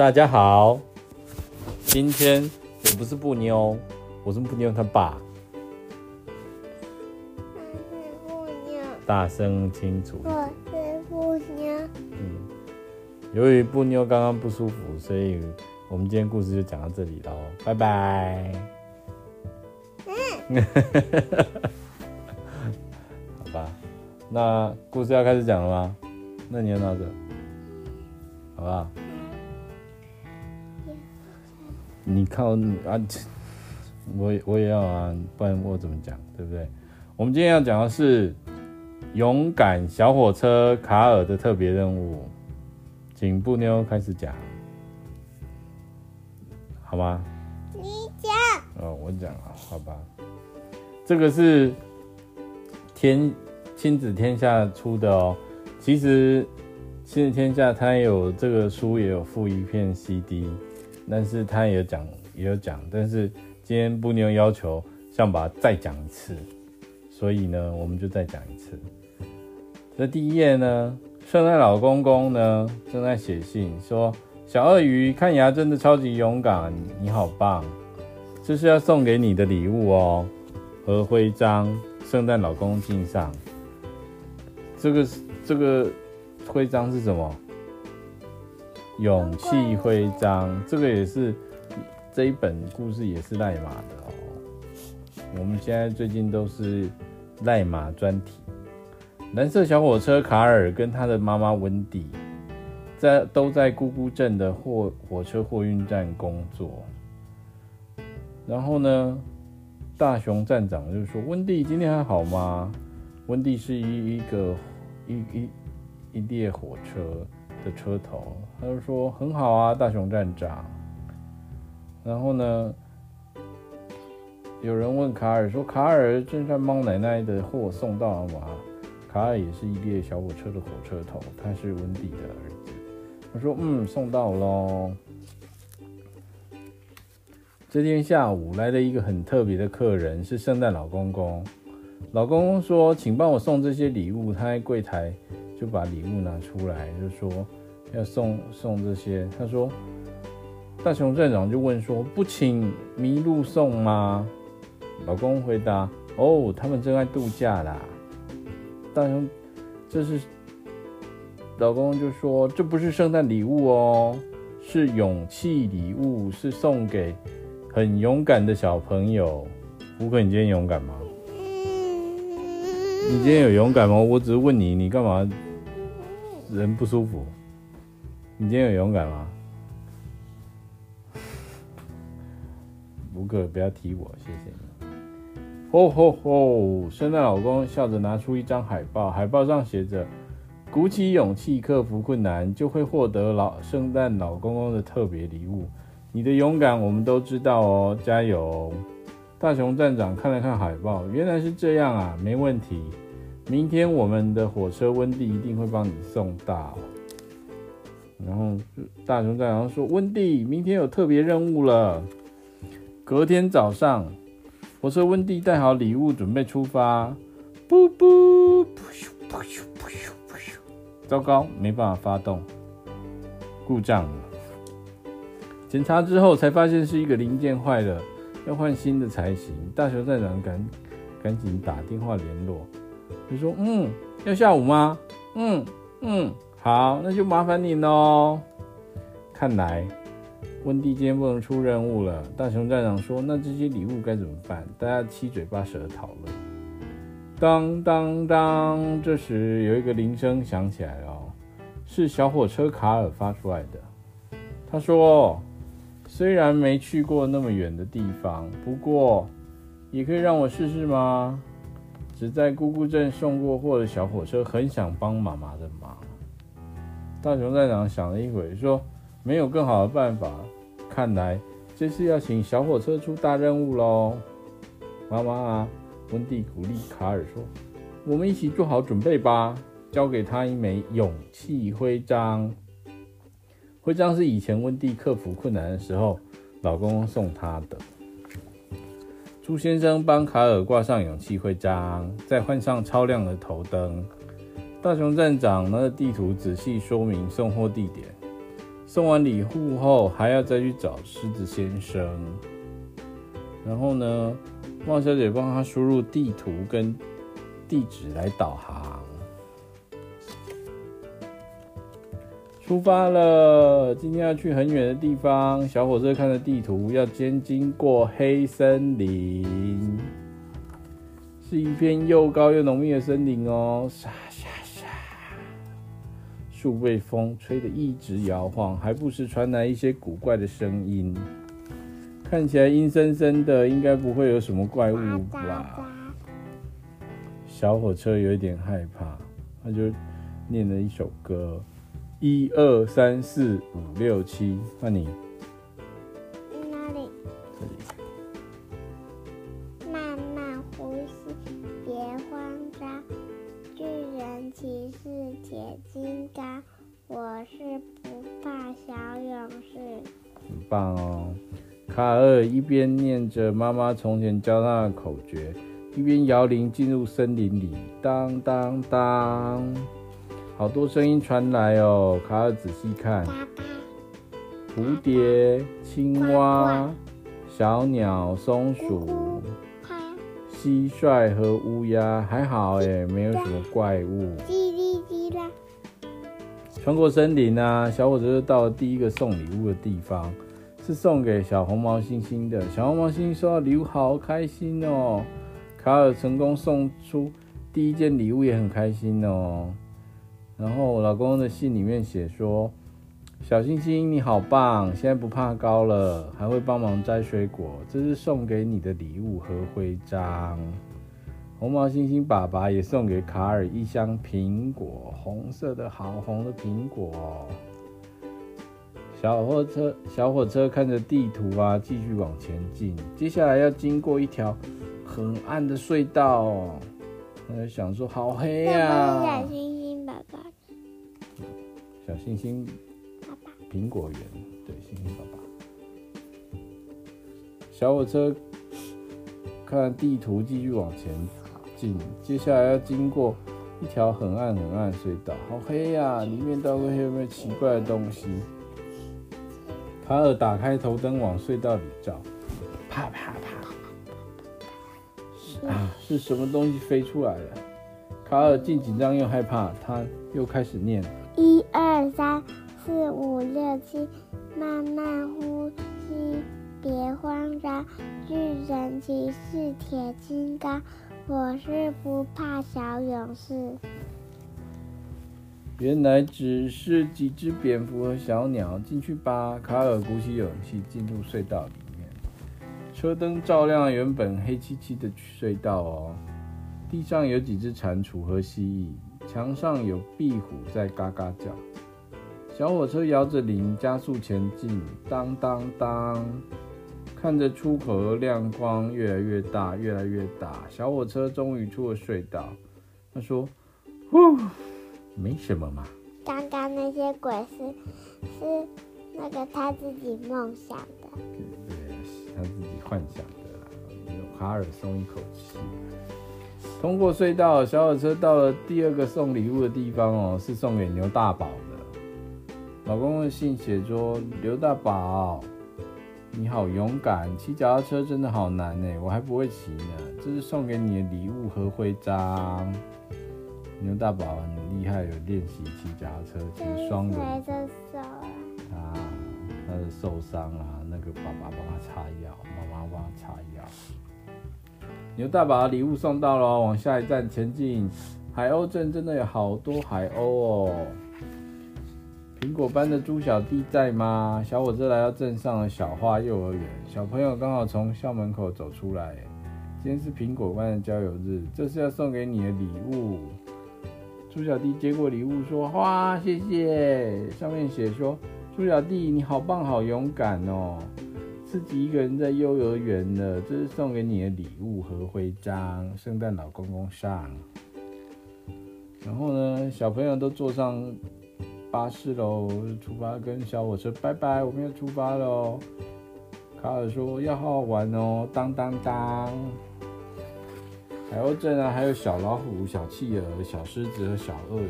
大家好，今天我不是布妞，我是布妞他爸。我是布妞。大声清楚。我是布妞。嗯，由于布妞刚刚不舒服，所以我们今天故事就讲到这里喽，拜拜。嗯。好吧，那故事要开始讲了吗？那你要拿着，好不好？你靠啊！我我也要啊，不然我怎么讲，对不对？我们今天要讲的是勇敢小火车卡尔的特别任务，请布妞开始讲，好吗？你讲。哦，我讲啊，好吧。这个是天亲子天下出的哦。其实亲子天下它有这个书，也有附一片 CD。但是他也有讲，也有讲，但是今天布妞要求想把它再讲一次，所以呢，我们就再讲一次。这第一页呢，圣诞老公公呢正在写信说：“小鳄鱼，看牙真的超级勇敢，你好棒，这是要送给你的礼物哦，和徽章，圣诞老公敬上。这个这个徽章是什么？”勇气徽章，这个也是这一本故事也是赖马的哦。我们现在最近都是赖马专题。蓝色小火车卡尔跟他的妈妈温蒂在都在姑姑镇的货火车货运站工作。然后呢，大熊站长就说：“温蒂今天还好吗？”温蒂是一一个一一一列火车。的车头，他就说很好啊，大熊站长。然后呢，有人问卡尔说：“卡尔正在帮奶奶的货送到了吗？”卡尔也是一列小火车的火车头，他是温迪的儿子。他说：“嗯，送到喽。”这天下午来了一个很特别的客人，是圣诞老公公。老公公说：“请帮我送这些礼物。”他在柜台。就把礼物拿出来，就说要送送这些。他说，大熊站长就问说，不请麋鹿送吗？老公回答，哦，他们正在度假啦。大熊，这是老公就说，这不是圣诞礼物哦，是勇气礼物，是送给很勇敢的小朋友。胡克，你今天勇敢吗？你今天有勇敢吗？我只是问你，你干嘛？人不舒服，你今天有勇敢吗？不可不要提我，谢谢你。吼吼吼！圣诞老公笑着拿出一张海报，海报上写着：“鼓起勇气克服困难，就会获得老圣诞老公公的特别礼物。你的勇敢我们都知道哦，加油！”大熊站长看了看海报，原来是这样啊，没问题。明天我们的火车温蒂一定会帮你送到。然后大熊站长说：“温蒂，明天有特别任务了。”隔天早上，火车温蒂带好礼物，准备出发。噗噗噗咻噗咻噗咻噗咻！糟糕，没办法发动，故障了。检查之后才发现是一个零件坏了，要换新的才行。大熊站长赶赶紧打电话联络。就说嗯，要下午吗？嗯嗯，好，那就麻烦你喽。看来温蒂今天不能出任务了。大熊站长说：“那这些礼物该怎么办？”大家七嘴八舌的讨论。当当当，这时有一个铃声响起来了，是小火车卡尔发出来的。他说：“虽然没去过那么远的地方，不过也可以让我试试吗？”只在姑姑镇送过货的小火车很想帮妈妈的忙。大熊站长想了一会，说：“没有更好的办法，看来这次要请小火车出大任务喽。”妈妈啊，温蒂鼓励卡尔说：“我们一起做好准备吧。”交给他一枚勇气徽章。徽章是以前温蒂克服困难的时候，老公公送她的。猪先生帮卡尔挂上勇气徽章，再换上超亮的头灯。大熊站长拿着地图仔细说明送货地点。送完礼物后，还要再去找狮子先生。然后呢，茂小姐帮他输入地图跟地址来导航。出发了，今天要去很远的地方。小火车看着地图，要先经过黑森林，是一片又高又浓密的森林哦。沙沙沙，树被风吹得一直摇晃，还不时传来一些古怪的声音。看起来阴森森的，应该不会有什么怪物吧？小火车有一点害怕，他就念了一首歌。一二三四五六七，换你。哪里？这里。慢慢呼吸，别慌张。巨人骑士铁金刚，我是不怕小勇士。很棒哦！卡尔一边念着妈妈从前教他的口诀，一边摇铃进入森林里。当当当。好多声音传来哦，卡尔仔细看，蝴蝶、青蛙、小鸟、松鼠、蟋蟀和乌鸦，还好哎，没有什么怪物。叽哩叽啦穿过森林啊，小伙子就到了第一个送礼物的地方，是送给小红毛猩猩的。小红毛猩猩收到礼物，好开心哦！卡尔成功送出第一件礼物，也很开心哦。然后我老公的信里面写说：“小星星你好棒，现在不怕高了，还会帮忙摘水果，这是送给你的礼物和徽章。”红毛猩猩爸爸也送给卡尔一箱苹果，红色的好红的苹果。小火车小火车看着地图啊，继续往前进。接下来要经过一条很暗的隧道，他就想说：“好黑呀、啊！”星星，苹果园，对，星星爸爸。小火车看地图，继续往前进。接下来要经过一条很暗很暗隧道，好黑呀、里面到底有没有奇怪的东西？卡尔打开头灯往隧道里照，啪啪啪！啊，是什么东西飞出来了？卡尔既紧张又害怕，他又开始念。一二三四五六七，慢慢呼吸，别慌张。巨人骑士铁金刚，我是不怕小勇士。原来只是几只蝙蝠和小鸟。进去吧，卡尔鼓起勇气进入隧道里面。车灯照亮原本黑漆漆的隧道哦，地上有几只蟾蜍和蜥蜴。墙上有壁虎在嘎嘎叫，小火车摇着铃加速前进，当当当，看着出口的亮光越来越大，越来越大，小火车终于出了隧道。他说：“呼，没什么嘛。”刚刚那些鬼是是那个他自己梦想的，对，他自己幻想的啦。卡尔松一口气。通过隧道，小火车到了第二个送礼物的地方哦，是送给牛大宝的。老公的信写说：“刘大宝，你好勇敢，骑脚踏车真的好难呢，我还不会骑呢。这是送给你的礼物和徽章。”牛大宝很厉害，有练习骑脚踏车，骑双轮。他他的受伤啊，那个爸爸帮他擦药，妈妈帮他擦药。牛大把的礼物送到了，往下一站前进。海鸥镇真的有好多海鸥哦。苹果班的猪小弟在吗？小火车来到镇上的小花幼儿园，小朋友刚好从校门口走出来。今天是苹果班的郊游日，这是要送给你的礼物。猪小弟接过礼物说：“哇，谢谢。”上面写说：“猪小弟你好棒，好勇敢哦。”自己一个人在幼儿园呢，这是送给你的礼物和徽章，圣诞老公公上。然后呢，小朋友都坐上巴士喽，出发跟小火车拜拜，我们要出发喽。卡尔说要好好玩哦，当当当。海鸥镇啊，还有小老虎、小企鹅、小狮子和小鳄鱼，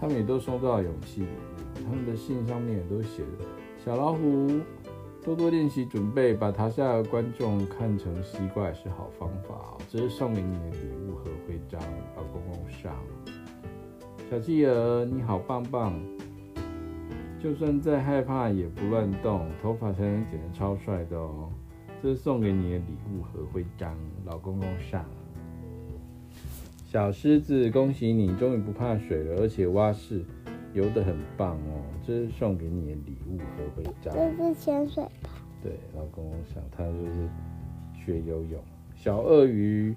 他们也都收到了勇气礼物。他们的信上面也都写着：小老虎，多多练习准备，把台下的观众看成西瓜也是好方法哦。这是送给你的礼物和徽章，老公公上。小企鹅，你好棒棒！就算再害怕也不乱动，头发才能剪得超帅的哦。这是送给你的礼物和徽章，老公公上。小狮子，恭喜你终于不怕水了，而且蛙式游得很棒哦。这是送给你的礼物和徽章。这是潜水吧？对，老公公想他就是学游泳。小鳄鱼，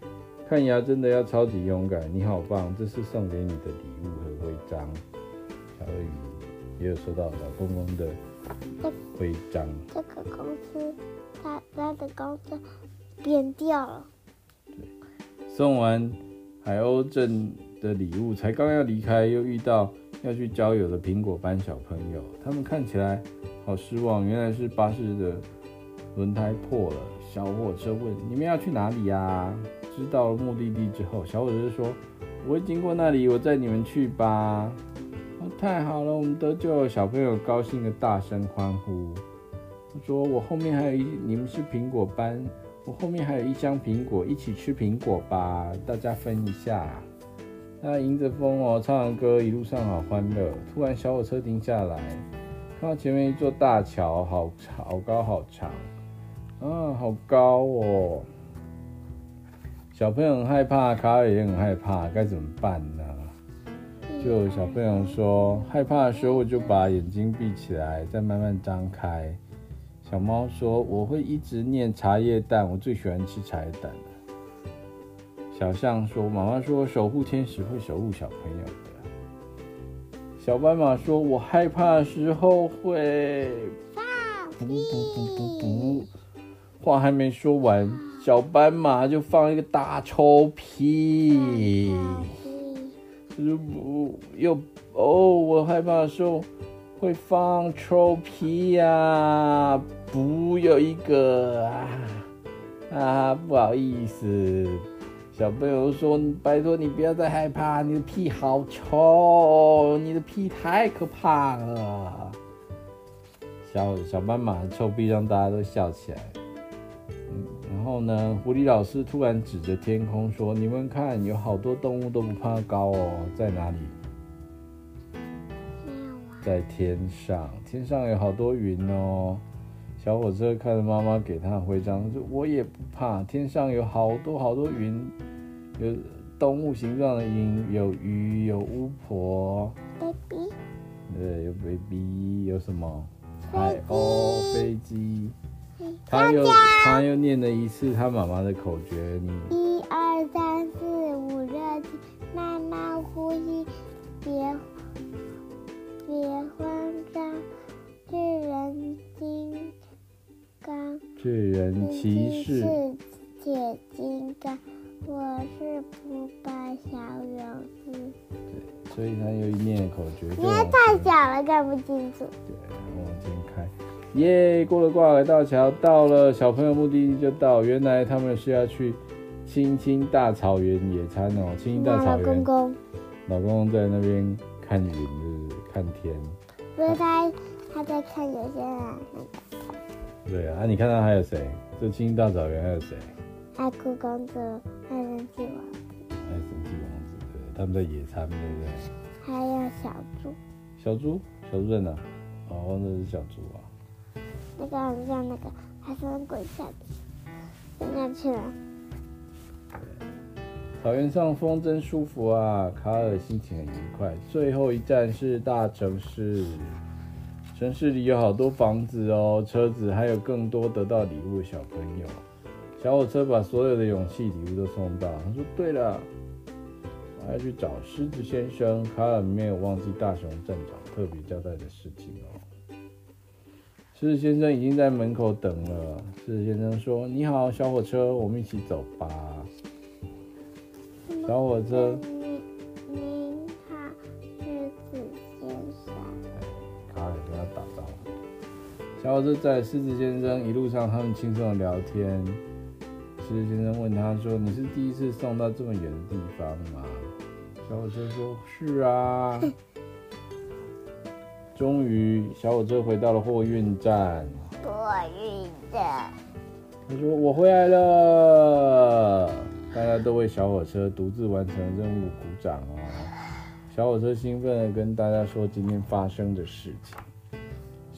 看牙真的要超级勇敢，你好棒！这是送给你的礼物和徽章。小鳄鱼也有收到老公公的徽章。这个公司，他他的公司变掉了。对，送完。海鸥镇的礼物才刚要离开，又遇到要去郊游的苹果班小朋友，他们看起来好失望。原来是巴士的轮胎破了。小火车问：“你们要去哪里呀？”知道了目的地之后，小火车说：“我会经过那里，我载你们去吧。”哦，太好了，我们得救了！小朋友高兴的大声欢呼。他说：“我后面还有一，你们是苹果班。”我后面还有一箱苹果，一起吃苹果吧，大家分一下。那迎着风哦，唱着歌，一路上好欢乐。突然，小火车停下来，看到前面一座大桥，好长，好高，好长，啊，好高哦。小朋友很害怕，卡尔也很害怕，该怎么办呢？就小朋友说，害怕的时候我就把眼睛闭起来，再慢慢张开。小猫说：“我会一直念茶叶蛋，我最喜欢吃茶叶蛋。”小象说：“妈妈说守护天使会守护小朋友的。”小斑马说：“我害怕的时候会放屁。”噗噗噗噗噗，话还没说完，小斑马就放一个大臭屁。是不又哦，我害怕的时候会放臭屁呀、啊。不，有一个啊啊，不好意思，小朋友说，拜托你不要再害怕，你的屁好臭，你的屁太可怕了。小小斑马的臭屁让大家都笑起来。嗯，然后呢，狐狸老师突然指着天空说：“你们看，有好多动物都不怕高哦，在哪里？在天上，天上有好多云哦。”小火车看着妈妈给他的徽章，就：“我也不怕，天上有好多好多云，有动物形状的云，有鱼，有巫婆，baby，对，有 baby，有什么？海鸥，飞机。他又他又念了一次他妈妈的口诀，你。一二三四五六七，慢慢呼吸，别别巨人骑士铁金刚，我是不败小勇士。对，所以他有一念口诀。因为太小了，看不清楚。对，往前开。耶，过了挂海大桥，到了小朋友目的地就到。原来他们是要去青青大草原野餐哦。青青大草原。老公公。老公公在那边看云，就是看天。所以他他在看有些人。对啊，你看到还有谁？这青青大草原还有谁？爱哭公主、爱生气王子。爱生气王子，对，他们在野餐，对不对？还有小猪。小猪，小猪在哪？哦，那是小猪啊。那个很像那个，还是能滚下去，滚下去了。对，草原上风真舒服啊，卡尔心情很愉快。最后一站是大城市。城市里有好多房子哦，车子，还有更多得到礼物的小朋友。小火车把所有的勇气礼物都送到。他说：“对了，我要去找狮子先生。”卡尔没有忘记大熊站长特别交代的事情哦。狮子先生已经在门口等了。狮子先生说：“你好，小火车，我们一起走吧。”小火车。小火车在狮子先生一路上，他们轻松的聊天。狮子先生问他说：“你是第一次送到这么远的地方吗？”小火车说：“是啊。”终于小火车回到了货运站。货运站。他说：“我回来了。”大家都为小火车独自完成任务鼓掌哦。小火车兴奋地跟大家说今天发生的事情。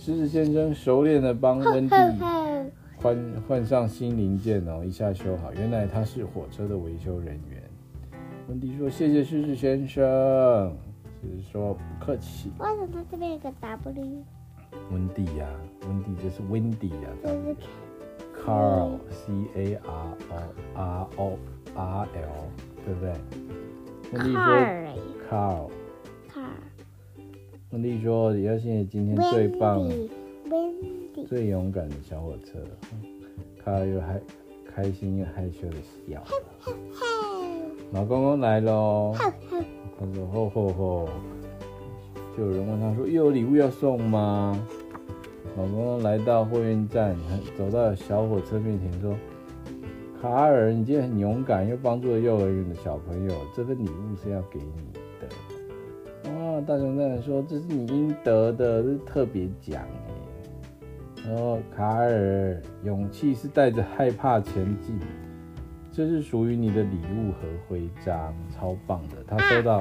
狮子先生熟练的帮温蒂换换上新零件哦，一下修好。原来他是火车的维修人员。温蒂说：“谢谢狮子先生。”狮子说：“不客气。”为什么这边有个 W？温蒂呀，温蒂就是温蒂呀。就是 Carl，C A R O R O R L，对不对？温蒂说：“Carl。”温蒂说：“要谢谢今天最棒、最勇敢的小火车。”卡尔又害开心又害羞的笑了。老公公来喽！他说：“吼吼吼！”就有人问他说：“又有礼物要送吗？”老公公来到货运站，走到小火车面前说：“卡尔，你今天很勇敢，又帮助了幼儿园的小朋友，这份礼物是要给你。”大熊大人说：“这是你应得的，这是特别奖哎。”然后卡尔，勇气是带着害怕前进，这是属于你的礼物和徽章，超棒的。他收到，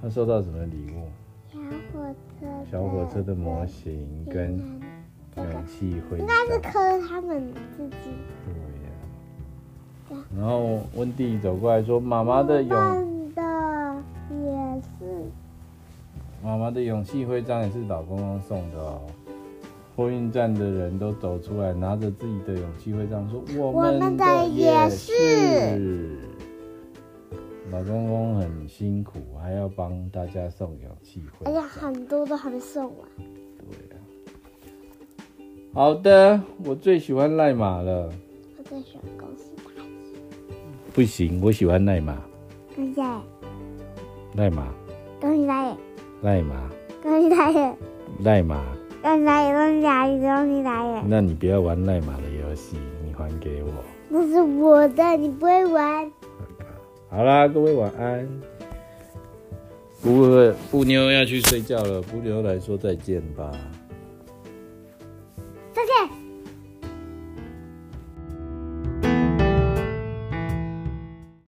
他收到什么礼物？小火车，小火车的模型跟勇气徽章，应该是刻他们自己。对呀。然后温蒂走过来说：“妈妈的勇。”妈妈的勇气徽章也是老公公送的哦。货运站的人都走出来，拿着自己的勇气徽章说：“我们的也是。”老公公很辛苦，还要帮大家送勇气徽章。而且很多都还没送完。对啊。好的，我最喜欢赖马了。我最喜欢恭喜大爷。不行，我喜欢赖马。恭喜大爷。赖马。恭喜大爷。赖马，恭喜大爷！赖马，恭喜大爷！恭喜大爷！恭喜大爷！那你不要玩赖马的游戏，你还给我。那是我的，你不会玩。好啦，各位晚安。不，布妞要去睡觉了，布妞来说再见吧。